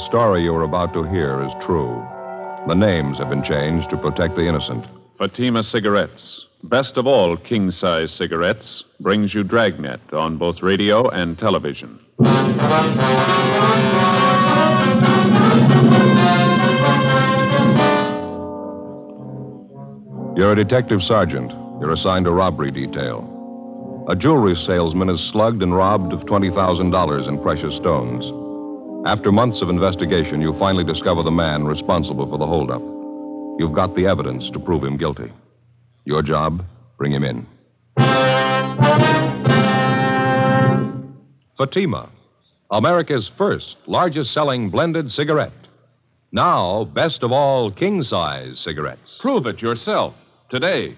The story you are about to hear is true. The names have been changed to protect the innocent. Fatima Cigarettes, best of all king size cigarettes, brings you Dragnet on both radio and television. You're a detective sergeant. You're assigned to robbery detail. A jewelry salesman is slugged and robbed of $20,000 in precious stones. After months of investigation, you finally discover the man responsible for the holdup. You've got the evidence to prove him guilty. Your job, bring him in. Fatima, America's first largest selling blended cigarette. Now, best of all, king size cigarettes. Prove it yourself today.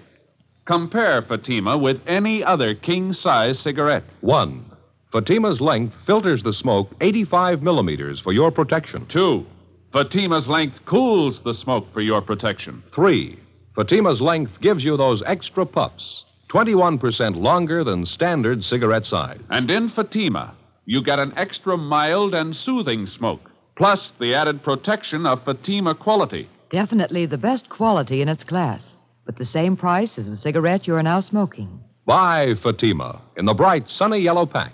Compare Fatima with any other king size cigarette. One, Fatima's length filters the smoke 85 millimeters for your protection. Two, Fatima's length cools the smoke for your protection. Three, Fatima's length gives you those extra puffs, 21% longer than standard cigarette size. And in Fatima, you get an extra mild and soothing smoke, plus the added protection of Fatima quality. Definitely the best quality in its class, but the same price as the cigarette you are now smoking. Buy Fatima in the bright sunny yellow pack.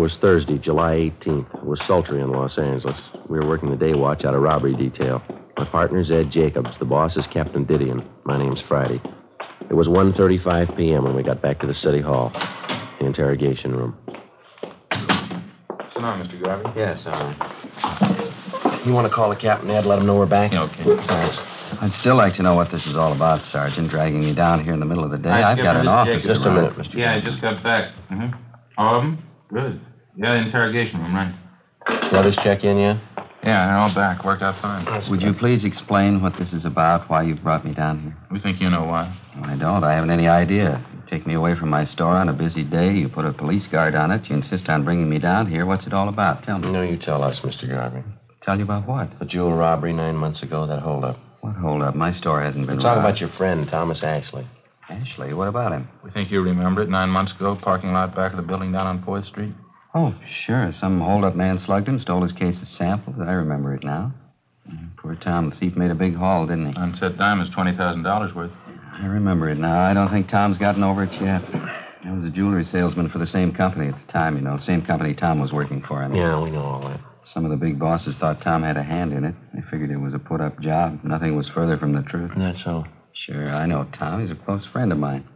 Was Thursday, July 18th. It was sultry in Los Angeles. We were working the day watch out of robbery detail. My partner's Ed Jacobs. The boss is Captain Didion. My name's Friday. It was 1.35 p.m. when we got back to the city hall, the interrogation room. Sit down, Mr. Garvey. Yes, all right. You want to call the captain, Ed? Let him know we're back? Okay. Thanks. I'd still like to know what this is all about, Sergeant, dragging me down here in the middle of the day. I I've got an office. Jacobs. Just a minute, Mr. Yeah, I just got back. Mm-hmm. All of them? Good. Yeah, the interrogation room, right. The others check in yet? Yeah, they're all back. Worked out fine. Would you please explain what this is about, why you've brought me down here? We think you know why. I don't. I haven't any idea. You take me away from my store on a busy day. You put a police guard on it. You insist on bringing me down here. What's it all about? Tell me. No, you tell us, Mr. Garvey. Tell you about what? The jewel robbery nine months ago, that holdup. What holdup? My store hasn't been We're talking about your friend, Thomas Ashley. Ashley, what about him? We think you remember it nine months ago, parking lot back of the building down on Fourth Street. Oh, sure. Some hold-up man slugged him, stole his case of samples. I remember it now. Poor Tom. The thief made a big haul, didn't he? Unset diamonds, $20,000 worth. I remember it now. I don't think Tom's gotten over it yet. I was a jewelry salesman for the same company at the time, you know. Same company Tom was working for. I mean, Yeah, we know all that. Some of the big bosses thought Tom had a hand in it. They figured it was a put-up job. Nothing was further from the truth. Isn't so? Sure, I know Tom. He's a close friend of mine.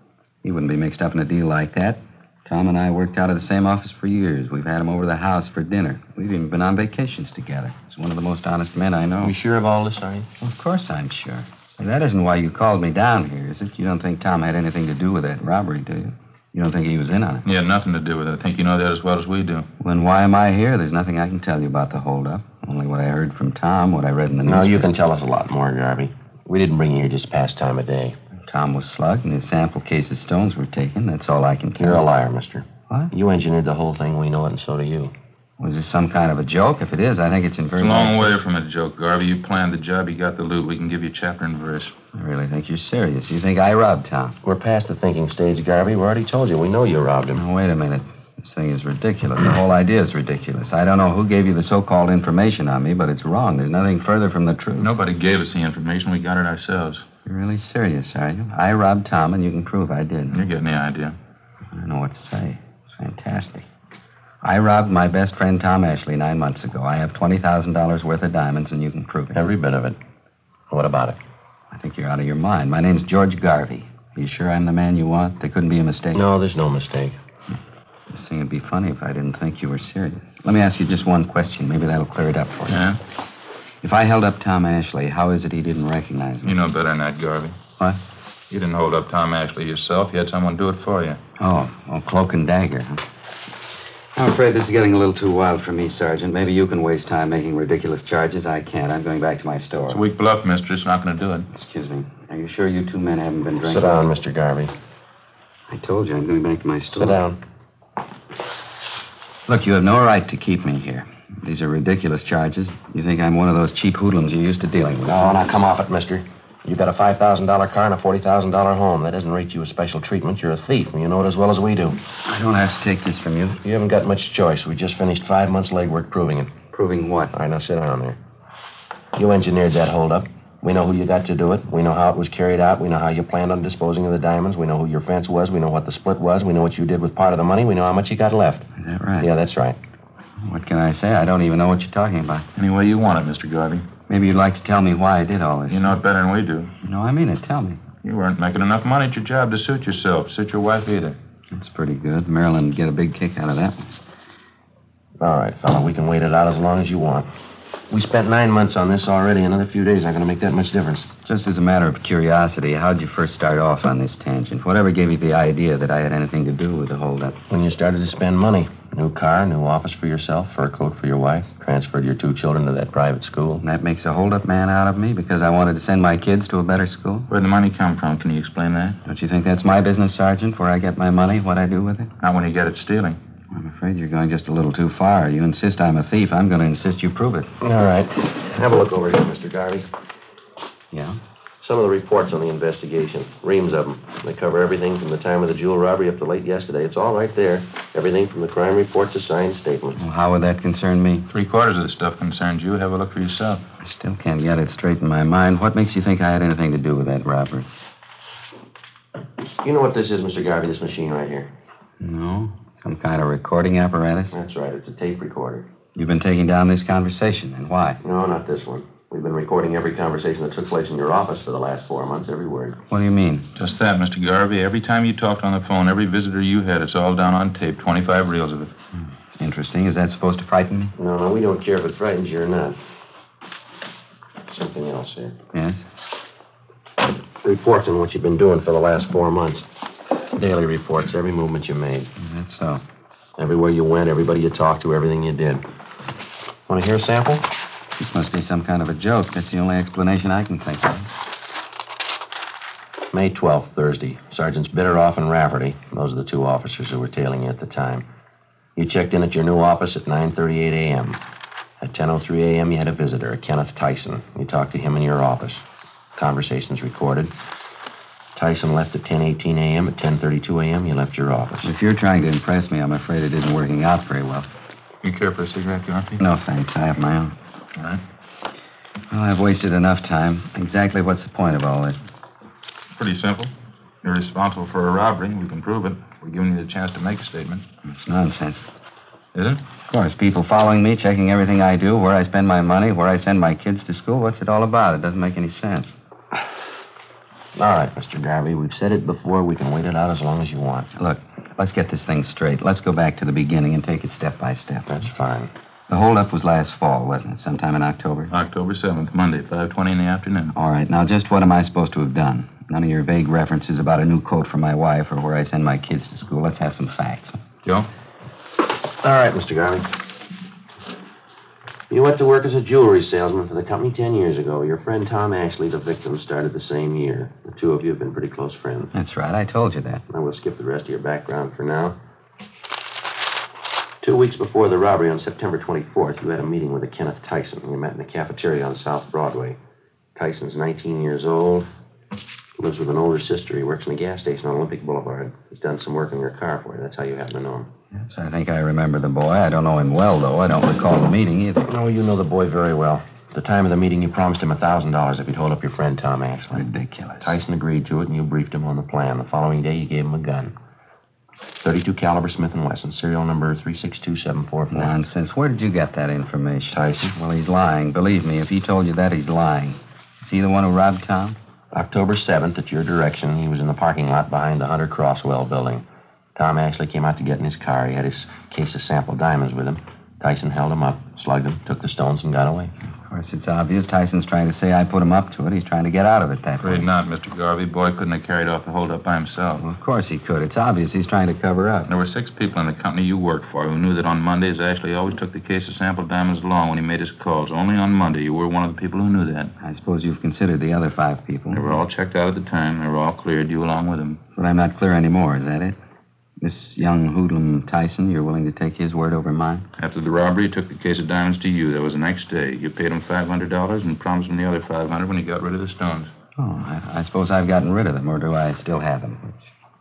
He wouldn't be mixed up in a deal like that. Tom and I worked out of the same office for years. We've had him over the house for dinner. We've even been on vacations together. He's one of the most honest men I know. You sure of all this, are you? Of course I'm sure. Hey, that isn't why you called me down here, is it? You don't think Tom had anything to do with that robbery, do you? You don't think he was in on it? He had nothing to do with it. I think you know that as well as we do. Then why am I here? There's nothing I can tell you about the holdup. Only what I heard from Tom, what I read in the news. No, you can tell us a lot more, Garvey. We didn't bring you here just to pass time of day. Tom was slugged and his sample case of stones were taken. That's all I can tell You're a liar, mister. What? You engineered the whole thing. We know it, and so do you. Was this some kind of a joke? If it is, I think it's in It's very a long way from a joke, Garvey. You planned the job, you got the loot. We can give you chapter and verse. I really think you're serious. You think I robbed Tom? We're past the thinking stage, Garvey. We already told you. We know you robbed him. Now, wait a minute. This thing is ridiculous. The whole idea is ridiculous. I don't know who gave you the so-called information on me, but it's wrong. There's nothing further from the truth. Nobody gave us the information. We got it ourselves. You're really serious, are you? I robbed Tom, and you can prove I did. You're getting the idea. I don't know what to say. It's fantastic. I robbed my best friend Tom Ashley nine months ago. I have $20,000 worth of diamonds, and you can prove it. Every bit of it. What about it? I think you're out of your mind. My name's George Garvey. Are you sure I'm the man you want? There couldn't be a mistake. No, there's no mistake. This thing would be funny if I didn't think you were serious. Let me ask you just one question. Maybe that'll clear it up for you. Yeah? If I held up Tom Ashley, how is it he didn't recognize me? You know better than that, Garvey. What? You didn't hold up Tom Ashley yourself. You had someone do it for you. Oh, oh, cloak and dagger, huh? I'm afraid this is getting a little too wild for me, Sergeant. Maybe you can waste time making ridiculous charges. I can't. I'm going back to my store. It's a weak bluff, mister. It's not going to do it. Excuse me. Are you sure you two men haven't been drinking? Sit down, Mr. Garvey. I told you I'm going back to my store. Sit down. Look, you have no right to keep me here. These are ridiculous charges. You think I'm one of those cheap hoodlums you're used to dealing with. No, now come off it, mister. You've got a $5,000 car and a $40,000 home. That doesn't rate you as special treatment. You're a thief, and you know it as well as we do. I don't have to take this from you. You haven't got much choice. We just finished five months' legwork proving it. Proving what? All right, now sit down there. You engineered that holdup. We know who you got to do it. We know how it was carried out. We know how you planned on disposing of the diamonds. We know who your fence was. We know what the split was. We know what you did with part of the money. We know how much you got left. Is that right? Yeah, that's right. What can I say? I don't even know what you're talking about. Any way you want it, Mr. Garvey. Maybe you'd like to tell me why I did all this. You know it better than we do. No, I mean it. Tell me. You weren't making enough money at your job to suit yourself, suit your wife either. That's pretty good. Marilyn would get a big kick out of that one. All right, fella, we can wait it out as long as you want. We spent nine months on this already. Another few days aren't going to make that much difference. Just as a matter of curiosity, how'd you first start off on this tangent? Whatever gave you the idea that I had anything to do with the holdup? When you started to spend money, new car, new office for yourself, fur coat for your wife, transferred your two children to that private school. And that makes a holdup man out of me because I wanted to send my kids to a better school? Where'd the money come from? Can you explain that? Don't you think that's my business, Sergeant, where I get my money, what I do with it? Not when you get it stealing. I'm afraid you're going just a little too far. You insist I'm a thief. I'm going to insist you prove it. All right. Have a look over here, Mr. Garvey. Yeah? Some of the reports on the investigation, reams of them. They cover everything from the time of the jewel robbery up to late yesterday. It's all right there. Everything from the crime report to signed statements. Well, how would that concern me? Three quarters of the stuff concerns you. Have a look for yourself. I still can't get it straight in my mind. What makes you think I had anything to do with that robbery? You know what this is, Mr. Garvey, this machine right here? No? Some kind of recording apparatus? That's right. It's a tape recorder. You've been taking down this conversation, and why? No, not this one. We've been recording every conversation that took place in your office for the last four months, every word. What do you mean? Just that, Mr. Garvey. Every time you talked on the phone, every visitor you had, it's all down on tape. 25 reels of it. Hmm. Interesting. Is that supposed to frighten me? No, no, we don't care if it frightens you or not. Something else here. Yes? Reports on what you've been doing for the last four months. Daily reports, every movement you made. That's so. Everywhere you went, everybody you talked to, everything you did. Want to hear a sample? This must be some kind of a joke. That's the only explanation I can think of. May 12th, Thursday. Sergeants Bitteroff and Rafferty. Those are the two officers who were tailing you at the time. You checked in at your new office at 9.38 a.m. At 10.03 a.m., you had a visitor, Kenneth Tyson. You talked to him in your office. Conversations recorded. Tyson left at 10.18 a.m. At 10.32 a.m., you left your office. If you're trying to impress me, I'm afraid it isn't working out very well. You care for a cigarette, Garvey? No, thanks. I have my own. All right. Well, I've wasted enough time. Exactly what's the point of all this? Pretty simple. You're responsible for a robbery. We can prove it. We're giving you the chance to make a statement. It's nonsense. Is it? Of course, people following me, checking everything I do, where I spend my money, where I send my kids to school. What's it all about? It doesn't make any sense. All right, Mr. Garvey. We've said it before. We can wait it out as long as you want. Look, let's get this thing straight. Let's go back to the beginning and take it step by step. That's fine. The holdup was last fall, wasn't it? Sometime in October? October 7th, Monday, 5.20 in the afternoon. All right, now just what am I supposed to have done? None of your vague references about a new coat for my wife or where I send my kids to school. Let's have some facts. Joe? All right, Mr. Garvey. You went to work as a jewelry salesman for the company ten years ago. Your friend Tom Ashley, the victim, started the same year. The two of you have been pretty close friends. That's right. I told you that. Now we'll skip the rest of your background for now. Two weeks before the robbery on September 24th, you had a meeting with a Kenneth Tyson. You met in the cafeteria on South Broadway. Tyson's 19 years old. Lives with an older sister. He works in a gas station on Olympic Boulevard. He's done some work on your car for you. That's how you happen to know him. Yes, I think I remember the boy. I don't know him well, though. I don't recall the meeting either. No, you know the boy very well. At the time of the meeting, you promised him a $1,000 if he'd hold up your friend Tom Ashley. Ridiculous. Tyson agreed to it, and you briefed him on the plan. The following day, you gave him a gun. 32 caliber Smith & Wesson, serial number 362744. Nonsense. Where did you get that information? Tyson. Well, he's lying. Believe me, if he told you that, he's lying. Is he the one who robbed Tom? October 7th, at your direction, he was in the parking lot behind the Hunter Crosswell building. Tom Ashley came out to get in his car. He had his case of sample diamonds with him. Tyson held him up, slugged him, took the stones, and got away. Of course, it's obvious. Tyson's trying to say I put him up to it. He's trying to get out of it that Afraid way. not, Mr. Garvey. Boy couldn't have carried off the holdup by himself. Well, of course he could. It's obvious he's trying to cover up. There were six people in the company you worked for who knew that on Mondays Ashley always took the case of sample diamonds along when he made his calls. Only on Monday you were one of the people who knew that. I suppose you've considered the other five people. They were all checked out at the time. They were all cleared, you along with them. But I'm not clear anymore, is that it? This young hoodlum Tyson, you're willing to take his word over mine? After the robbery, he took the case of diamonds to you. That was the next day. You paid him $500 and promised him the other 500 when he got rid of the stones. Oh, I, I suppose I've gotten rid of them, or do I still have them?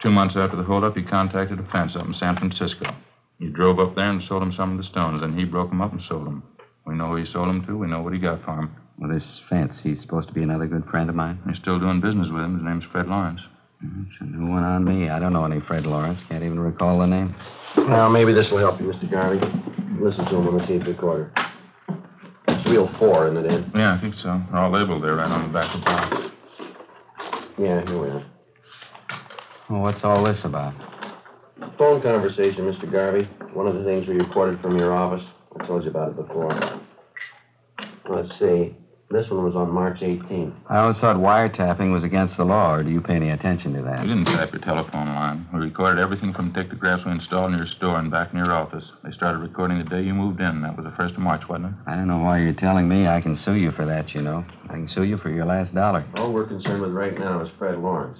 Two months after the holdup, he contacted a fence up in San Francisco. He drove up there and sold him some of the stones. Then he broke them up and sold them. We know who he sold them to. We know what he got for them. Well, this fence, he's supposed to be another good friend of mine. We're still doing business with him. His name's Fred Lawrence. It's a new one on me. I don't know any Fred Lawrence. Can't even recall the name. Now, maybe this will help you, Mr. Garvey. Listen to him on the tape recorder. It's reel four, isn't it, Ed? Yeah, I think so. They're all labeled there right on the back of the box. Yeah, here we are. Well, what's all this about? Phone conversation, Mr. Garvey. One of the things we recorded from your office. I told you about it before. Let's see. This one was on March 18th. I always thought wiretapping was against the law, or do you pay any attention to that? We didn't tap your telephone line. We recorded everything from dictographs we installed in your store and back in your office. They started recording the day you moved in. That was the first of March, wasn't it? I don't know why you're telling me. I can sue you for that, you know. I can sue you for your last dollar. All we're concerned with right now is Fred Lawrence.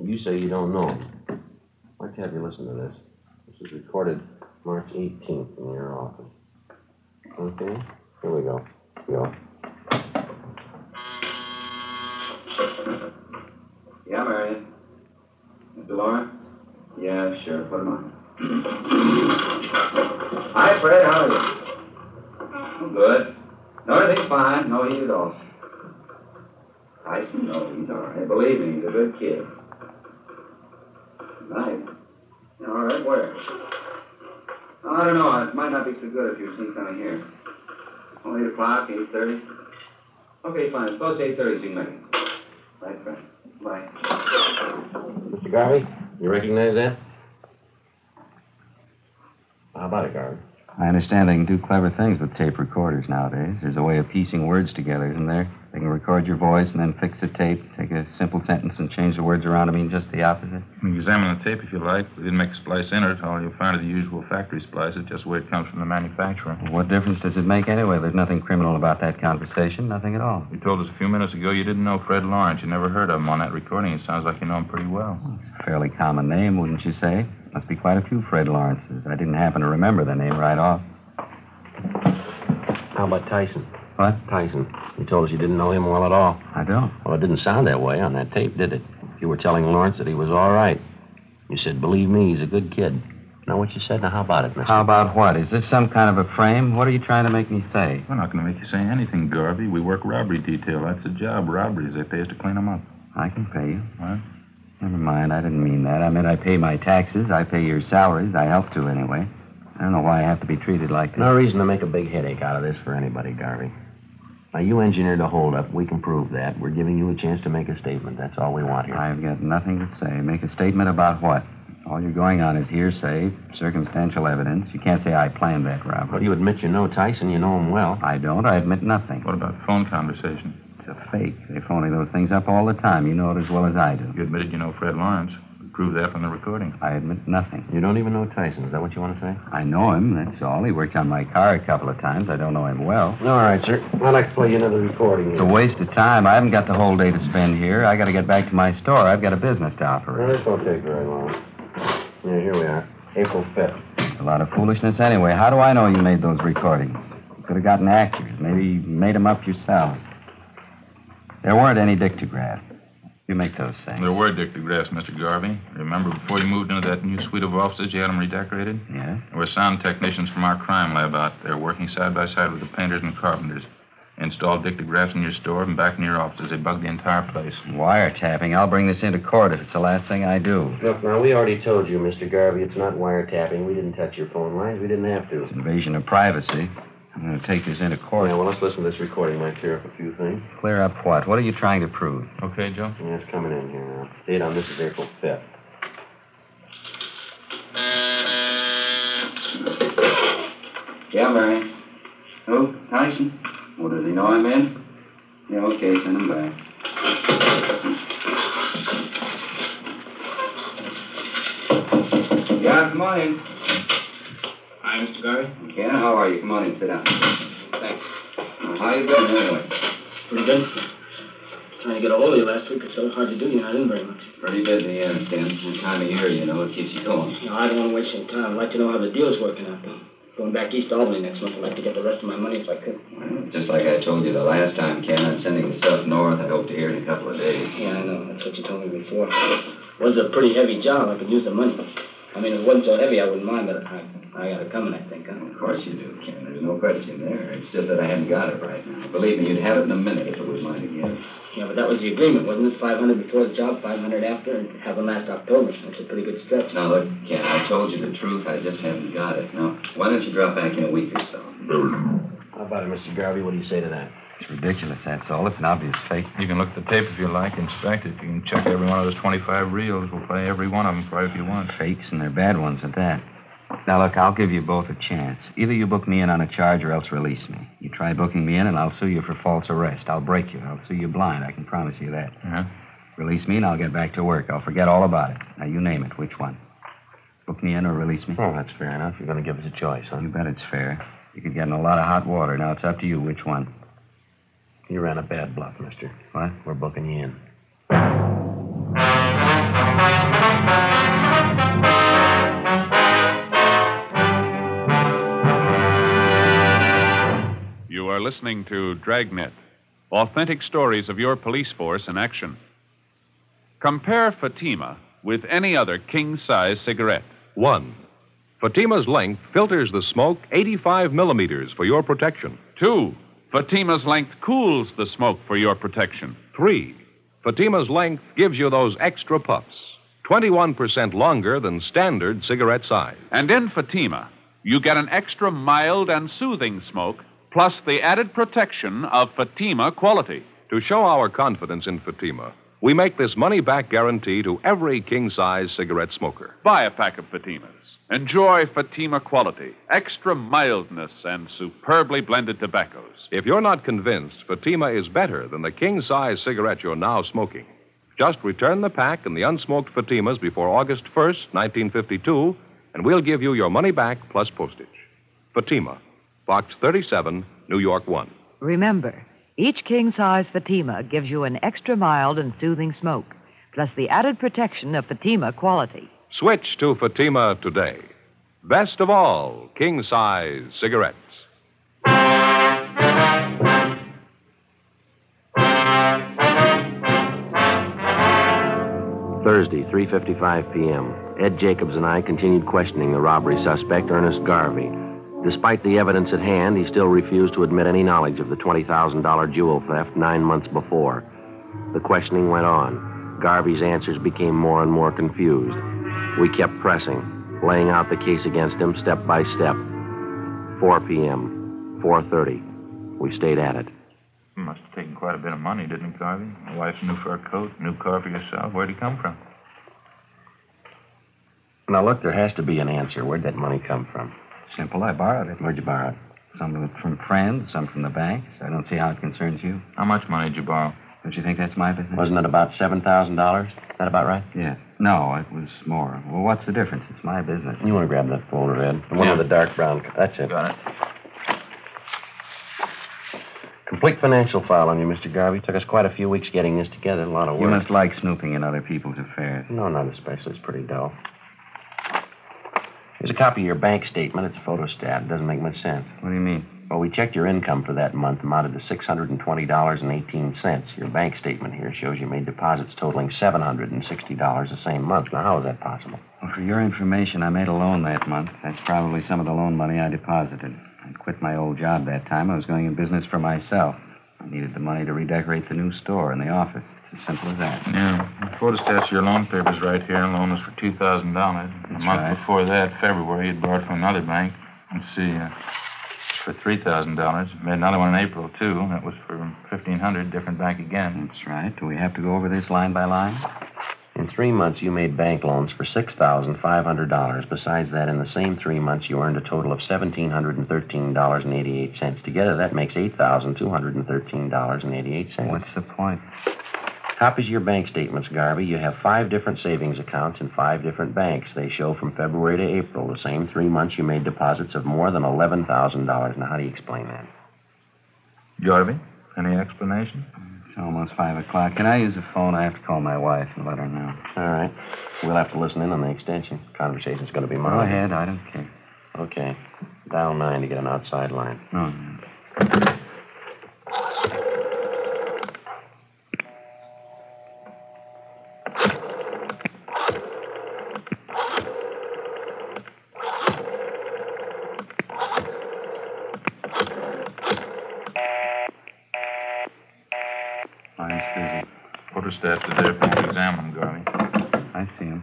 You say you don't know him. I'd like to have you listen to this. This was recorded March 18th in your office. Okay? Here we go. Go. Yeah. Mr. Lawrence? Yeah, sure. Put him on. Hi, Fred. How are you? Good. No, everything's fine. No heat at all. Tyson? No, he's all right. Believe me, he's a good kid. Nice. All right, where? I don't know. It might not be so good if you're seeing something here. Only 8 o'clock, 8.30? Okay, fine. Suppose 8.30 so you make. Right, Fred. Mr. Garvey, you recognize that? How about it, Garvey? I understand they can do clever things with tape recorders nowadays. There's a way of piecing words together, isn't there? They can record your voice and then fix the tape, take a simple sentence and change the words around to mean just the opposite. You can examine the tape if you like. We didn't make a splice in it. All you'll find are the usual factory splices, just the way it comes from the manufacturer. What difference does it make anyway? There's nothing criminal about that conversation, nothing at all. You told us a few minutes ago you didn't know Fred Lawrence. You never heard of him on that recording. It sounds like you know him pretty well. Fairly common name, wouldn't you say? Must be quite a few Fred Lawrences. I didn't happen to remember the name right off. How about Tyson? What? Tyson. You told us you didn't know him well at all. I don't. Well, it didn't sound that way on that tape, did it? You were telling Lawrence that he was all right. You said, believe me, he's a good kid. Now, what you said, now how about it, mister? How about what? Is this some kind of a frame? What are you trying to make me say? We're not going to make you say anything, Garvey. We work robbery detail. That's the job, robberies. They pay us to clean them up. I can pay you. What? Never mind. I didn't mean that. I meant I pay my taxes. I pay your salaries. I help to, anyway. I don't know why I have to be treated like this. No reason to make a big headache out of this for anybody, Garvey. Now, you engineered a holdup. We can prove that. We're giving you a chance to make a statement. That's all we want here. I've got nothing to say. Make a statement about what? All you're going on is hearsay, circumstantial evidence. You can't say I planned that Well, robbery. you admit you know Tyson. You know him well. I don't. I admit nothing. What about the phone conversation? It's a fake. They're phoning those things up all the time. You know it as well as I do. You admitted you know Fred Lawrence. We prove that from the recording? I admit nothing. You don't even know Tyson. Is that what you want to say? I know him, that's all. He worked on my car a couple of times. I don't know him well. All right, sir. I'd like to play you another recording. It's a waste of time. I haven't got the whole day to spend here. I got to get back to my store. I've got a business to Well, operate. this won't take very long. Yeah, here we are. April 5th. A lot of foolishness anyway. How do I know you made those recordings? You could have gotten actors. Maybe you made them up yourself. There weren't any dictographs. You make those things. There were dictographs, Mr. Garvey. Remember, before you moved into that new suite of offices, you had them redecorated? Yeah? There were sound technicians from our crime lab out there working side by side with the painters and carpenters. Installed dictographs in your store and back in your offices. They bugged the entire place. Wiretapping. I'll bring this into court if it's the last thing I do. Look, now, we already told you, Mr. Garvey, it's not wiretapping. We didn't touch your phone lines. We didn't have to. Invasion of privacy. I'm going to take this into court. Yeah, well, let's listen to this recording. Might clear up a few things. Clear up what? What are you trying to prove? Okay, Joe? Yeah, it's coming in here now. Date on this is April 5th. Yeah, Mary. Who? Tyson? Well, does he know I'm in? Yeah, okay, send him back. Yeah, come on in. Hi, Mr. Garvey. Ken, how are you? Come on in, sit down. Thanks. Well, how you doing anyway? Pretty good. Trying to get a hold of you last week. It's so hard to do. You know, I didn't very much. Pretty busy, I understand. This time of year, you know, it keeps you going. You know, I don't want to waste any time. I'd like to know how the deal's working out, though. Going back east to Albany next month. I'd like to get the rest of my money if I could. Well, just like I told you the last time, Ken, I'm sending the stuff north. I hope to hear in a couple of days. Yeah, I know. That's what you told me before. It was a pretty heavy job. I could use the money. I mean, if it wasn't so heavy, I wouldn't mind, but I, I got it coming, I think. Huh? Of course you do, Ken. There's no question there. It's just that I haven't got it right now. Believe me, you'd have it in a minute if it was mine again. Yeah, but that was the agreement, wasn't it? 500 before the job, 500 after, and have them last October. That's a pretty good stretch. Now, look, Ken, I told you the truth. I just haven't got it. Now, why don't you drop back in a week or so? How about it, Mr. Garvey? What do you say to that? It's ridiculous, that's all. It's an obvious fake. You can look at the tape if you like, inspect it. You can check every one of those 25 reels. We'll play every one of them for you if you want. Fakes, and they're bad ones at that. Now, look, I'll give you both a chance. Either you book me in on a charge or else release me. You try booking me in, and I'll sue you for false arrest. I'll break you. I'll sue you blind. I can promise you that. Yeah? Release me, and I'll get back to work. I'll forget all about it. Now, you name it. Which one? Book me in or release me? Oh, that's fair enough. You're going to give us a choice, huh? You bet it's fair. You could get in a lot of hot water. Now, it's up to you. Which one? You ran a bad bluff, mister. What? We're booking you in. Are listening to Dragnet, authentic stories of your police force in action. Compare Fatima with any other king size cigarette. 1. Fatima's length filters the smoke 85 millimeters for your protection. Two, Fatima's length cools the smoke for your protection. 3. Fatima's length gives you those extra puffs, 21% longer than standard cigarette size. And in Fatima, you get an extra mild and soothing smoke, plus the added protection of Fatima quality. To show our confidence in Fatima, we make this money back guarantee to every king size cigarette smoker. Buy a pack of Fatimas. Enjoy Fatima quality, extra mildness, and superbly blended tobaccos. If you're not convinced Fatima is better than the king size cigarette you're now smoking, just return the pack and the unsmoked Fatimas before August 1st, 1952, and we'll give you your money back plus postage. Fatima, Box 37, New York 1. Remember, each king size Fatima gives you an extra mild and soothing smoke, plus the added protection of Fatima quality. Switch to Fatima today. Best of all, king size cigarettes. Thursday, 3.55 p.m. Ed Jacobs and I continued questioning the robbery suspect, Ernest Garvey. Despite the evidence at hand, he still refused to admit any knowledge of the $20,000 jewel theft nine months before. The questioning went on. Garvey's answers became more and more confused. We kept pressing, laying out the case against him step by step. 4 p.m., 4.30. We stayed at it. You must have taken quite a bit of money, didn't it, Garvey? Wife's new fur coat, new car for yourself. Where'd he come from? Now, look, there has to be an answer. Where'd that money come from? Simple. I borrowed it. Where'd you borrow it? Some from friends, some from the banks. I don't see how it concerns you. How much money did you borrow? Don't you think that's my business? Wasn't it about $7,000? Is that about right? Yeah. No, it was more. Well, what's the difference? It's my business. You want to grab that folder, Ed? The one Yeah. with the dark brown. co- That's it. Got it. Complete financial file on you, Mr. Garvey. Took us quite a few weeks getting this together. A lot of work. You must like snooping in other people's affairs. No, not especially. It's pretty dull. Here's a copy of your bank statement. It's a photostat. It doesn't make much sense. What do you mean? Well, we checked your income for that month, amounted to $620.18. Your bank statement here shows you made deposits totaling $760 the same month. Now, how is that possible? Well, for your information, I made a loan that month. That's probably some of the loan money I deposited. I quit my old job that time. I was going in business for myself. I needed the money to redecorate the new store and the office. It's simple as that. Yeah. The photostats of your loan papers right here. Loan was for $2,000. A month right. before that, February, you'd borrowed from another bank. Let's see. Uh, for $3,000. Made another one in April, too. That was for 1500 different bank again. That's right. Do we have to go over this line by line? In three months, you made bank loans for $6,500. Besides that, in the same three months, you earned a total of $1,713.88. Together, that makes $8,213.88. What's the point? Copies of your bank statements, Garvey. You have five different savings accounts in five different banks. They show from February to April, the same three months, you made deposits of more than $11,000. Now, how do you explain that? Garvey, any explanation? It's almost five o'clock. Can I use the phone? I have to call my wife and let her know. All right. We'll have to listen in on the extension. Conversation's going to be Go mine. ahead. I don't care. Okay. Dial nine to get an outside line. Oh, no. Line's busy. Photostats are there for you to examine, Garvey. I see him.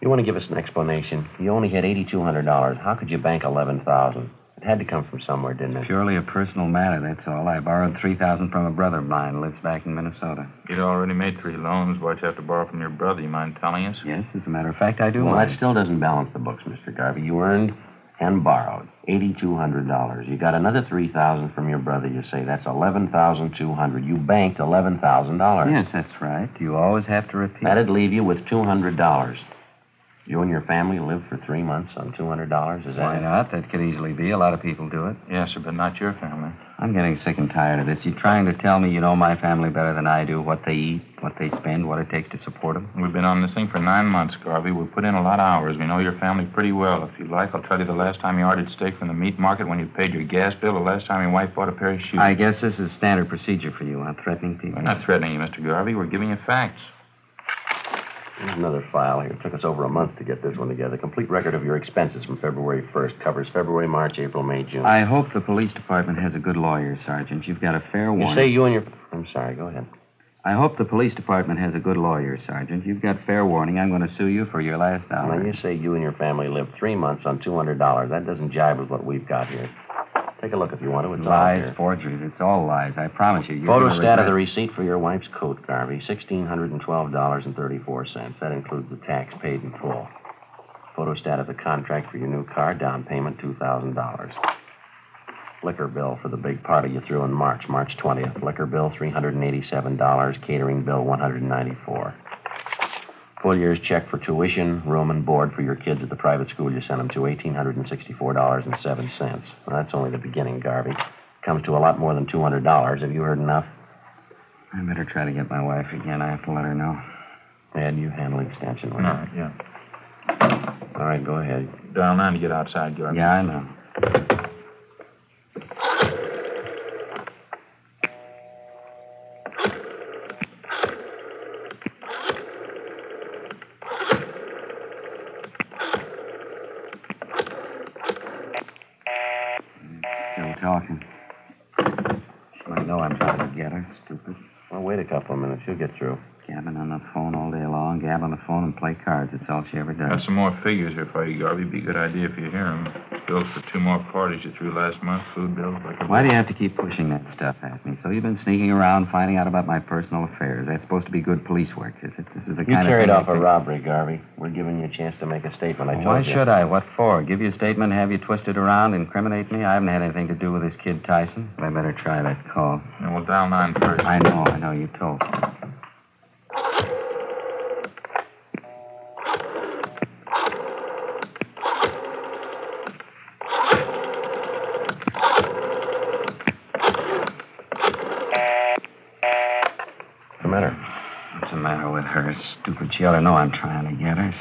You want to give us an explanation? You only had $8,200. How could you bank 11000 It had to come from somewhere, didn't it? Purely a personal matter, that's all. I borrowed 3000 from a brother of mine who lives back in Minnesota. You'd already made three loans. Why'd you have to borrow from your brother? You mind telling us? Yes, as a matter of fact, I do. Well, mind. that still doesn't balance the books, Mr. Garvey. You earned and borrowed $8,200. You got another 3000 from your brother, you say. That's 11200 You banked $11,000. Yes, that's right. You always have to repeat. That'd leave you with $200. You and your family live for three months on $200? Is that Why it? not? That could easily be. A lot of people do it. Yes, sir, but not your family. I'm getting sick and tired of this. You're trying to tell me you know my family better than I do, what they eat, what they spend, what it takes to support them? We've been on this thing for nine months, Garvey. We've put in a lot of hours. We know your family pretty well. If you like, I'll tell you the last time you ordered steak from the meat market when you paid your gas bill, the last time your wife bought a pair of shoes. I guess this is standard procedure for you, huh? Threatening people. We're not threatening you, Mr. Garvey. We're giving you facts. Another file here. It took us over a month to get this one together. Complete record of your expenses from February 1st. Covers February, March, April, May, June. I hope the police department has a good lawyer, Sergeant. You've got a fair warning. You say you and your. I'm sorry, go ahead. I hope the police department has a good lawyer, Sergeant. You've got fair warning. I'm going to sue you for your last Now, dollar. you say you and your family lived three months on $200. That doesn't jive with what we've got here. Take a look if you want to. It's all Lies, here. forgeries. It's all lies. I promise you. Photostat of the receipt for your wife's coat, Garvey. $1,612.34. That includes the tax paid in full. Photostat of the contract for your new car, down payment $2,000. Liquor bill for the big party you threw in March, March 20th. Liquor bill $387. Catering bill 194 Full year's check for tuition, room, and board for your kids at the private school you sent them to, $1,864.07. Well, that's only the beginning, Garvey. Comes to a lot more than $200. Have you heard enough? I better try to get my wife again. I have to let her know. And you handle extension, will All you? right, yeah. All right, go ahead. Dial nine to get outside, Garvey. Yeah, I know. Still talking. She might know I'm trying to get her. Stupid. Well, wait a couple of minutes. You'll get through. Gabbing on the phone all day long, gab on the phone and play cards. That's all she ever does. Got some more figures here for you, Garvey. Be a good idea if you hear 'em. Bills for two more parties you threw last month. Food bills like a... Why do you have to keep pushing that stuff at me? So you've been sneaking around, finding out about my personal affairs. That's supposed to be good police work, is it? This is the You kind carried of off a robbery, Garvey. We're giving you a chance to make a statement. I told Why you. should I? What for? Give you a statement, have you twisted around, incriminate me? I haven't had anything to do with this kid Tyson. I better try that call. And we'll dial nine first. I know, I know. You told me. What's the matter? What's the matter with her? Stupid. She ought to know I'm trying to get her.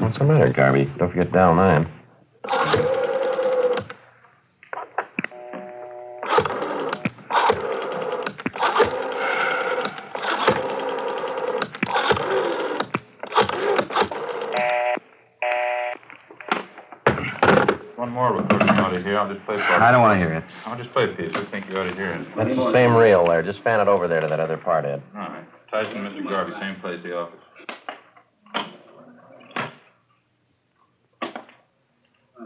What's the matter, Garvey? Don't forget dial nine. One more recording you ought to hear. I'll just play part. I don't want to hear it. I'll just play a piece. I think you ought to hear it. That's the same reel there. Just fan it over there to that other part, Ed. All right. Tyson, Mr. Garvey, same place, the office.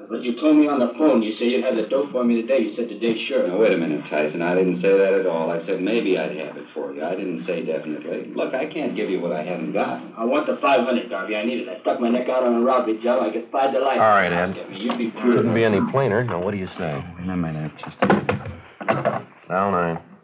But you told me on the phone, you said you'd have the dope for me today. You said today, sure. Now, wait a minute, Tyson. I didn't say that at all. I said maybe I'd have it for you. I didn't say definitely. Look, I can't give you what I haven't got. I want the 500, Garvey. I need it. I stuck my neck out on a robbery job. I get five to life. All right, Ed. You'd be Couldn't be any plainer. Now, what do you say? Wait a minute. Just a minute. Dial nine.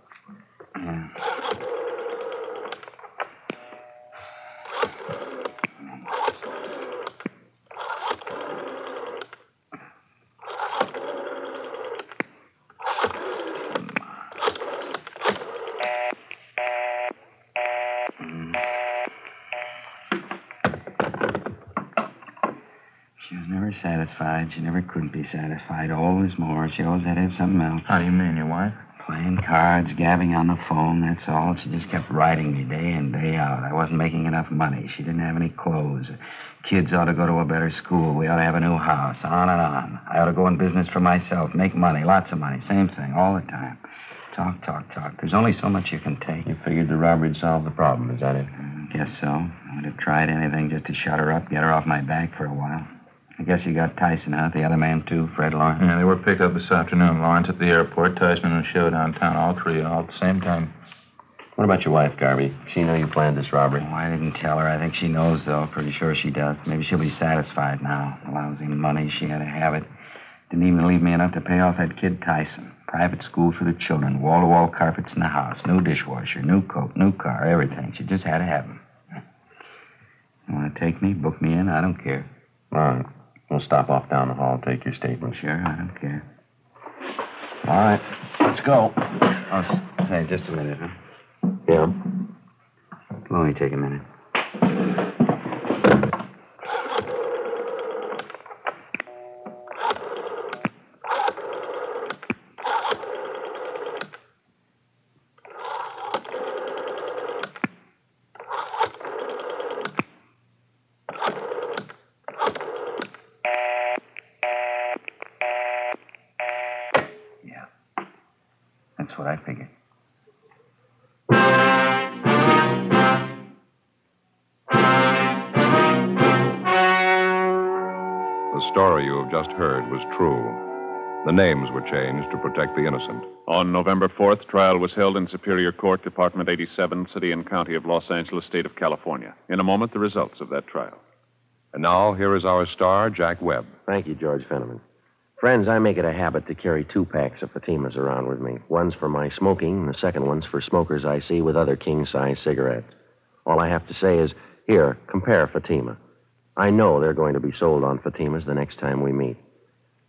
Never satisfied. She never could be satisfied. Always more. She always had to have something else. How do you mean, your wife? Playing cards, gabbing on the phone, that's all. She just kept writing me day in, day out. I wasn't making enough money. She didn't have any clothes. Kids ought to go to a better school. We ought to have a new house. On and on. I ought to go in business for myself, make money, lots of money. Same thing, all the time. Talk, talk, talk. There's only so much you can take. You figured the robbery'd solve the problem, is that it? Guess so. I would have tried anything just to shut her up, get her off my back for a while. I guess you got Tyson out, the other man, too, Fred Lawrence. Yeah, they were picked up this afternoon. Lawrence at the airport, Tyson and Show downtown, all three, all at the same time. What about your wife, Garvey? She know you planned this robbery. Oh, I didn't tell her. I think she knows, though. Pretty sure she does. Maybe she'll be satisfied now. The lousy money, she had to have it. Didn't even leave me enough to pay off that kid Tyson. Private school for the children, wall to wall carpets in the house, new dishwasher, new coat, new car, everything. She just had to have them. You want to take me, book me in? I don't care. All right. We'll stop off down the hall, take your statement. Sure, I don't care. All right. Let's go. Oh, say, just a minute, huh? Yeah. It'll only take a minute. Heard was true. The names were changed to protect the innocent. On November 4th, trial was held in Superior Court, Department 87, City and County of Los Angeles, State of California. In a moment, the results of that trial. And now, here is our star, Jack Webb. Thank you, George Fenneman. Friends, I make it a habit to carry two packs of Fatimas around with me. One's for my smoking, and the second one's for smokers I see with other king size cigarettes. All I have to say is, here, compare Fatima. I know they're going to be sold on Fatimas the next time we meet.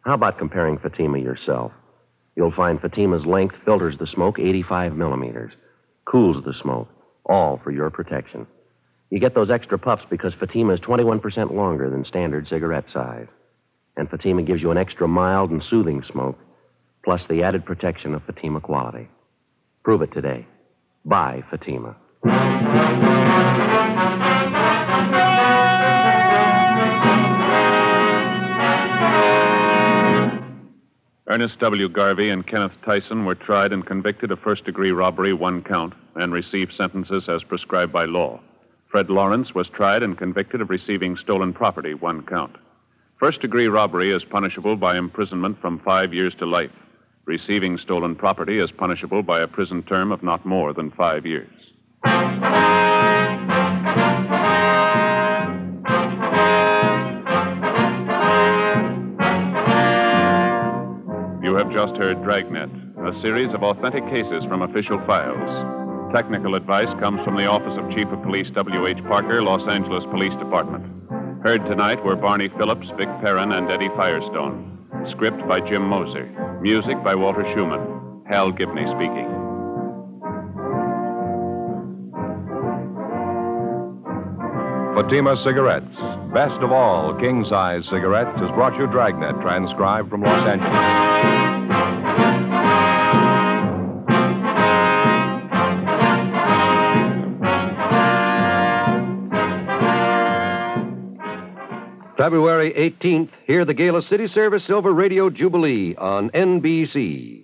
How about comparing Fatima yourself? You'll find Fatima's length filters the smoke 85 millimeters, cools the smoke, all for your protection. You get those extra puffs because Fatima is 21% longer than standard cigarette size. And Fatima gives you an extra mild and soothing smoke, plus the added protection of Fatima quality. Prove it today. Buy Fatima. Ernest W. Garvey and Kenneth Tyson were tried and convicted of first degree robbery, one count, and received sentences as prescribed by law. Fred Lawrence was tried and convicted of receiving stolen property, one count. First degree robbery is punishable by imprisonment from five years to life. Receiving stolen property is punishable by a prison term of not more than five years. You have just heard Dragnet, a series of authentic cases from official files. Technical advice comes from the Office of Chief of Police W.H. Parker, Los Angeles Police Department. Heard tonight were Barney Phillips, Vic Perrin, and Eddie Firestone. Script by Jim Moser. Music by Walter Schumann. Hal Gibney speaking. Fatima Cigarettes, best of all king size cigarettes, has brought you Dragnet, transcribed from Los Angeles. February 18th, hear the Gala Cities Service Silver Radio Jubilee on NBC.